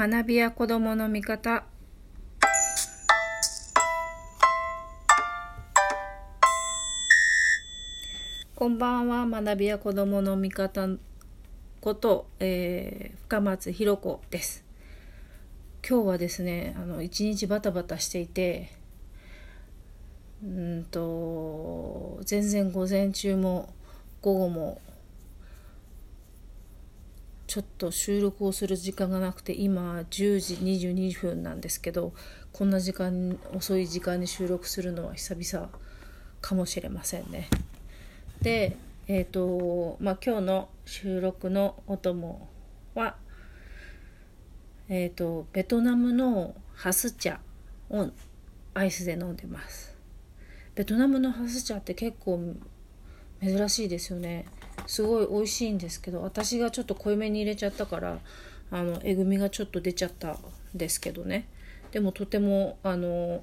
学びや子どもの味方。こんばんは。学びや子どもの味方こと、えー、深松ひ子です。今日はですねあの一日バタバタしていてうんと全然午前中も午後もちょっと収録をする時間がなくて今10時22分なんですけどこんな時間遅い時間に収録するのは久々かもしれませんね。でえっ、ー、とまあ今日の収録のお供はえっ、ー、とベトナムのハス茶をアイスで飲んでます。ベトナムのハス茶って結構珍しいですよね。すごい美味しいんですけど私がちょっと濃いめに入れちゃったからあのえぐみがちょっと出ちゃったんですけどね。でもとてもあの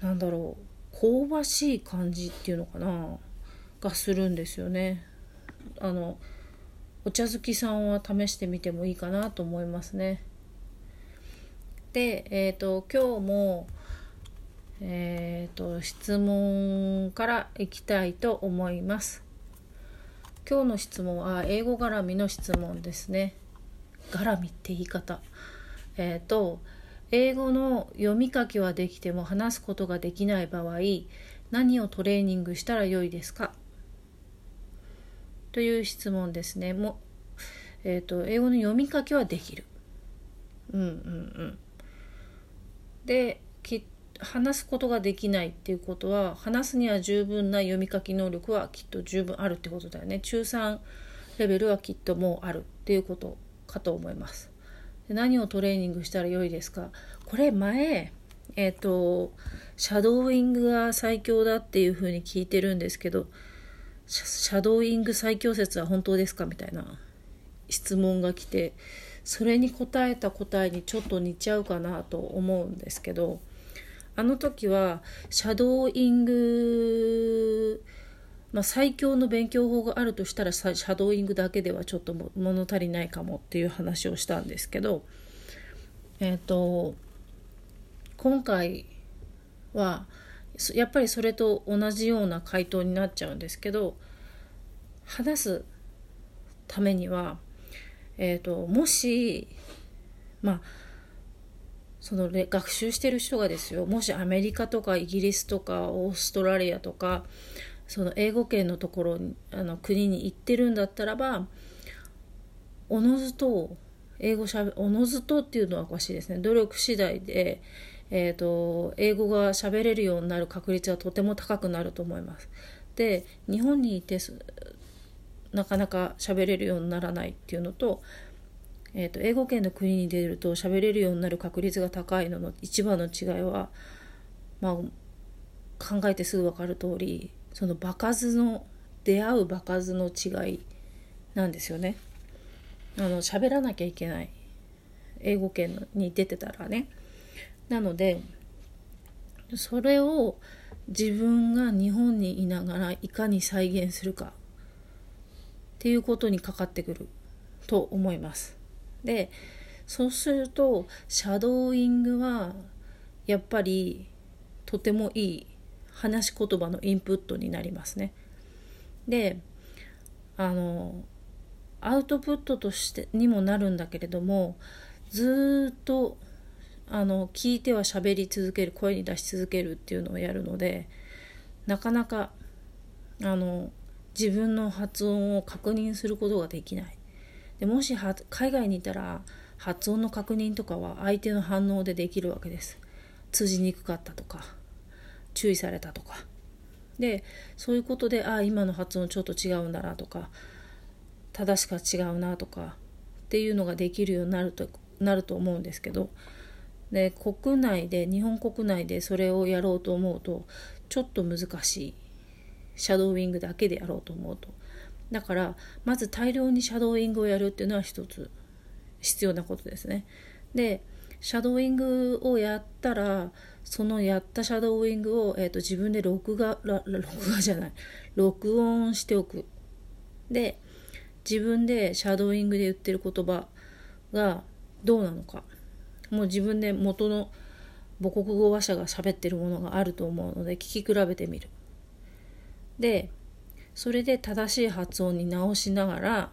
なんだろう香ばしい感じっていうのかながするんですよね。あのお茶好きさんは試してみてもいいかなと思いますね。でえっ、ー、と今日もえっ、ー、と質問からいきたいと思います。今日の質問は英語絡みの質問ですね。絡みって言い方。えっ、ー、と英語の読み書きはできても話すことができない場合何をトレーニングしたらよいですか？という質問ですね。もえーと、英語の読み書きはできる。うんうんうん。できっ話すことができないっていうことは話すには十分な読み書き能力はきっと十分あるってことだよね。中3レベルはきっともうあるっていうことかと思います。で何をトレーニングしたらよいですか？これ前えっ、ー、とシャドーイングが最強だっていうふうに聞いてるんですけどシャドーイング最強説は本当ですかみたいな。質問が来てそれに答えた答えにちょっと似ちゃうかなと思うんですけどあの時はシャドーイング、まあ、最強の勉強法があるとしたらシャドーイングだけではちょっと物足りないかもっていう話をしたんですけどえっ、ー、と今回はやっぱりそれと同じような回答になっちゃうんですけど話すためには、えーともしまあその学習してる人がですよもしアメリカとかイギリスとかオーストラリアとかその英語圏のところにあの国に行ってるんだったらばおのずと英語しゃべおのずとっていうのはおかしいですね努力次第で、えーと、英語が喋れるようになる確率はとても高くなると思います。で日本にいてなかなか喋れるようにならないっていうのとえーと、英語圏の国に出ると喋れるようになる確率が高いのの一番の違いは、まあ、考えてすぐ分かる通りその場数の出会う場数の違いなんですよね。あの喋らなきゃいけない英語圏に出てたらね。なのでそれを自分が日本にいながらいかに再現するかっていうことにかかってくると思います。でそうするとシャドーイングはやっぱりとてもいい話し言葉のインプットになりますね。であのアウトプットとしてにもなるんだけれどもずっとあの聞いては喋り続ける声に出し続けるっていうのをやるのでなかなかあの自分の発音を確認することができないでもし海外にいたら発音の確認とかは相手の反応でできるわけです。通じにくかったとか注意されたとか。でそういうことでああ今の発音ちょっと違うんだなとか正しか違うなとかっていうのができるようになるとなると思うんですけどで国内で日本国内でそれをやろうと思うとちょっと難しい。シャドーイングだけでやろうと思うと。だからまず大量にシャドーイングをやるっていうのは一つ必要なことですね。でシャドーイングをやったらそのやったシャドーイングを、えーと、自分で録画録画じゃない録音しておく。で自分でシャドーイングで言ってる言葉がどうなのかもう自分で元の母国語話者が喋ってるものがあると思うので聞き比べてみる。でそれで正しい発音に直しながら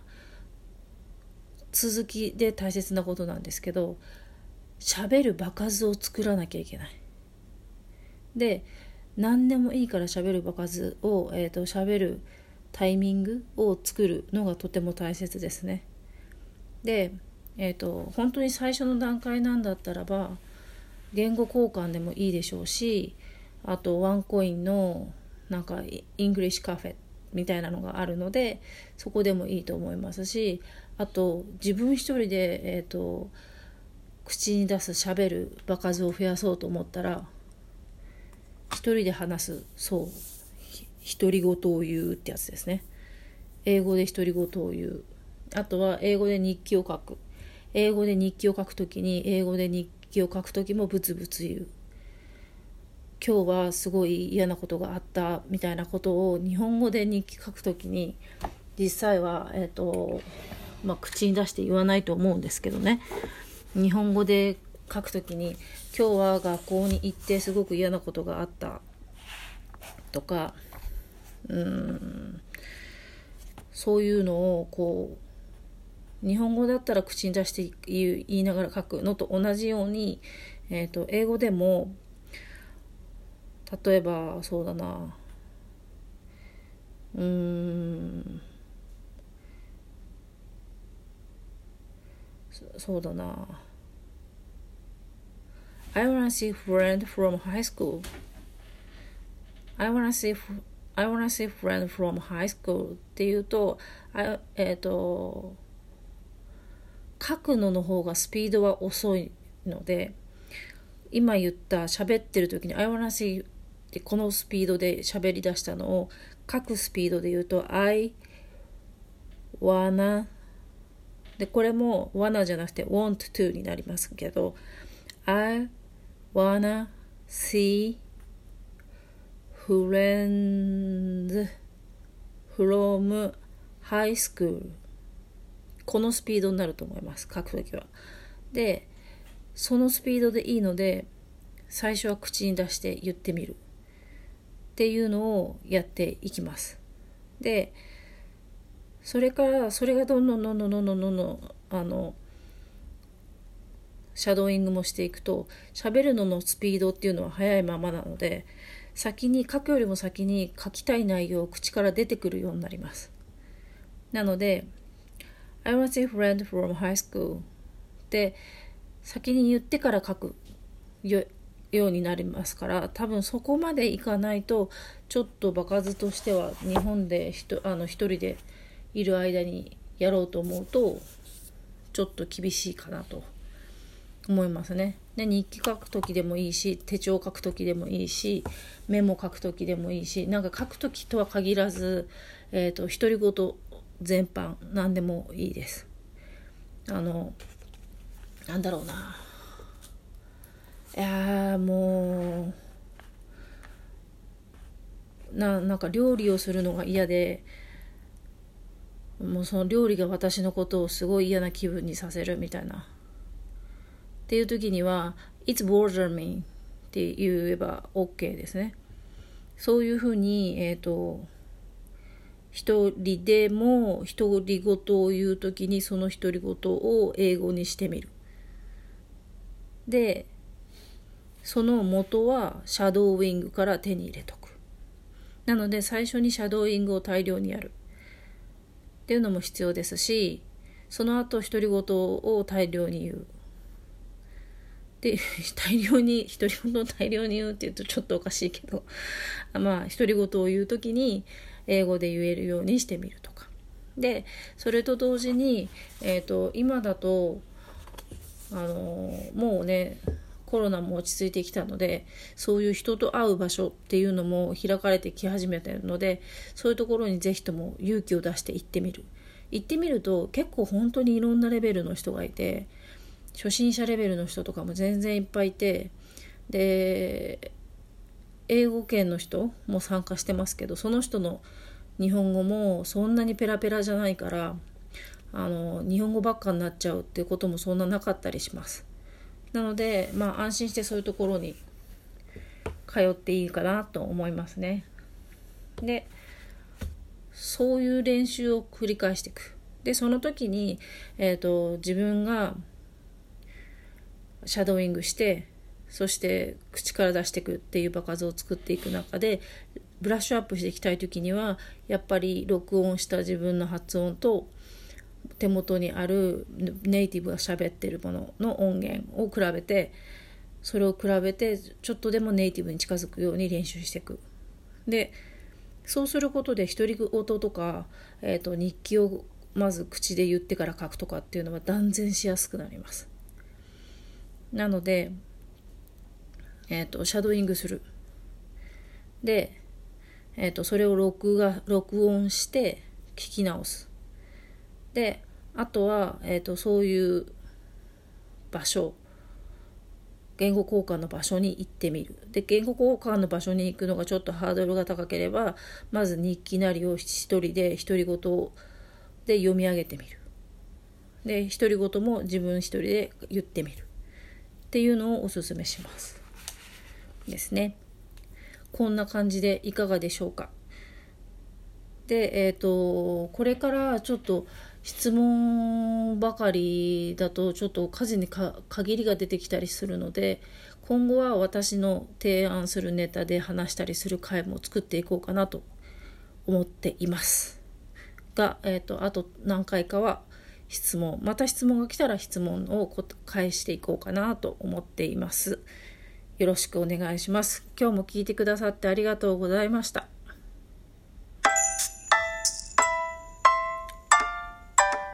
続きで大切なことなんですけど喋る場数を作らなきゃいけない。で何でもいいから喋る場数を、えーと、喋るタイミングを作るのがとても大切ですね。で、えーと、本当に最初の段階なんだったらば言語交換でもいいでしょうしあとワンコインのなんかイングリッシュカフェみたいなのがあるのでそこでもいいと思いますしあと自分一人で、えーと口に出すしゃべる場数を増やそうと思ったら一人で話すそう独り言を言うってやつですね。英語で独り言を言う。あとは英語で日記を書く。英語で日記を書くときに英語で日記を書くときもブツブツ言う。今日はすごい嫌なことがあったみたいなことを日本語で日記書くときに実際は、えーとまあ、口に出して言わないと思うんですけどね。日本語で書くときに今日は学校に行ってすごく嫌なことがあったとかうんそういうのをこう日本語だったら口に出して言いながら書くのと同じように、えーと、英語でも例えばそうだなうんそうだな I wanna see friend from high school I wanna see I wanna see friend from high school っていうとあえっ、ー、と書くのの方がスピードは遅いので今言った喋ってる時に I wanna see ってこのスピードで喋り出したのを書くスピードで言うと I wanna でこれも wanna じゃなくて want to になりますけど I wanna see friends from high school. このスピードになると思います書くときは。でそのスピードでいいので最初は口に出して言ってみる。っていうのをやっていきます。でそれからそれがどんどんどんどんどんどんどんあのシャドーイングもしていくと喋るののスピードっていうのは速いままなので先に書くよりも先に書きたい内容を口から出てくるようになります。なので I was a friend from high school って先に言ってから書くようになりますから多分そこまでいかないとちょっと場数としては日本でひとあの一人でいる間にやろうと思うとちょっと厳しいかなと思いますね。で日記書く時でもいいし手帳書く時でもいいしメモ書く時でもいいしなんか書く時とは限らず、えーと、独り言全般何でもいいです。あのなんだろうないやもうななんか料理をするのが嫌でもうその料理が私のことをすごい嫌な気分にさせるみたいな。っていう時には「It's bother me」って言えば OK ですね。そういうふうに、えっ、ー、と一人でも独り言を言う時にその独り言を英語にしてみる。でその元はシャドーイングから手に入れとく。なので最初にシャドーイングを大量にやる。っていうのも必要ですしその後独り言を大量に言う。で 大量に独り言を大量に言うって言うと ちょっとおかしいけどまあ独り言を言う時に英語で言えるようにしてみるとかでそれと同時に、えーと、今だとあのもうねコロナも落ち着いてきたのでそういう人と会う場所っていうのも開かれてき始めてるのでそういうところに是非とも勇気を出して行ってみる行ってみると結構本当にいろんなレベルの人がいて初心者レベルの人とかも全然いっぱいいてで英語圏の人も参加してますけどその人の日本語もそんなにペラペラじゃないからあの日本語ばっかになっちゃうっていうこともそんななかったりします。なのでまあ安心してそういうところに通っていいかなと思いますね。でそういう練習を繰り返していく。でその時に、えーと、自分がシャドーイングしてそして口から出していくっていう場数を作っていく中でブラッシュアップしていきたい時にはやっぱり録音した自分の発音と手元にあるネイティブが喋ってるものの音源を比べてそれを比べてちょっとでもネイティブに近づくように練習していく。でそうすることで独り言とか、えーと、日記をまず口で言ってから書くとかっていうのは断然しやすくなります。なので、えーと、シャドーイングする。で、えーと、それを録画録音して聞き直す。であとは、えー、とそういう場所言語交換の場所に行ってみる。で、言語交換の場所に行くのがちょっとハードルが高ければ、まず日記なりを一人で独り言で読み上げてみる。で、独り言も自分一人で言ってみる。っていうのをおすすめします。ですね。こんな感じでいかがでしょうか。で、えっ、ー、と、これからちょっと質問ばかりだとちょっと家事に限りが出てきたりするので今後は私の提案するネタで話したりする回も作っていこうかなと思っています。が、えーと、あと何回かは質問また質問が来たら質問を返していこうかなと思っています。よろしくお願いします。今日も聞いてくださってありがとうございました。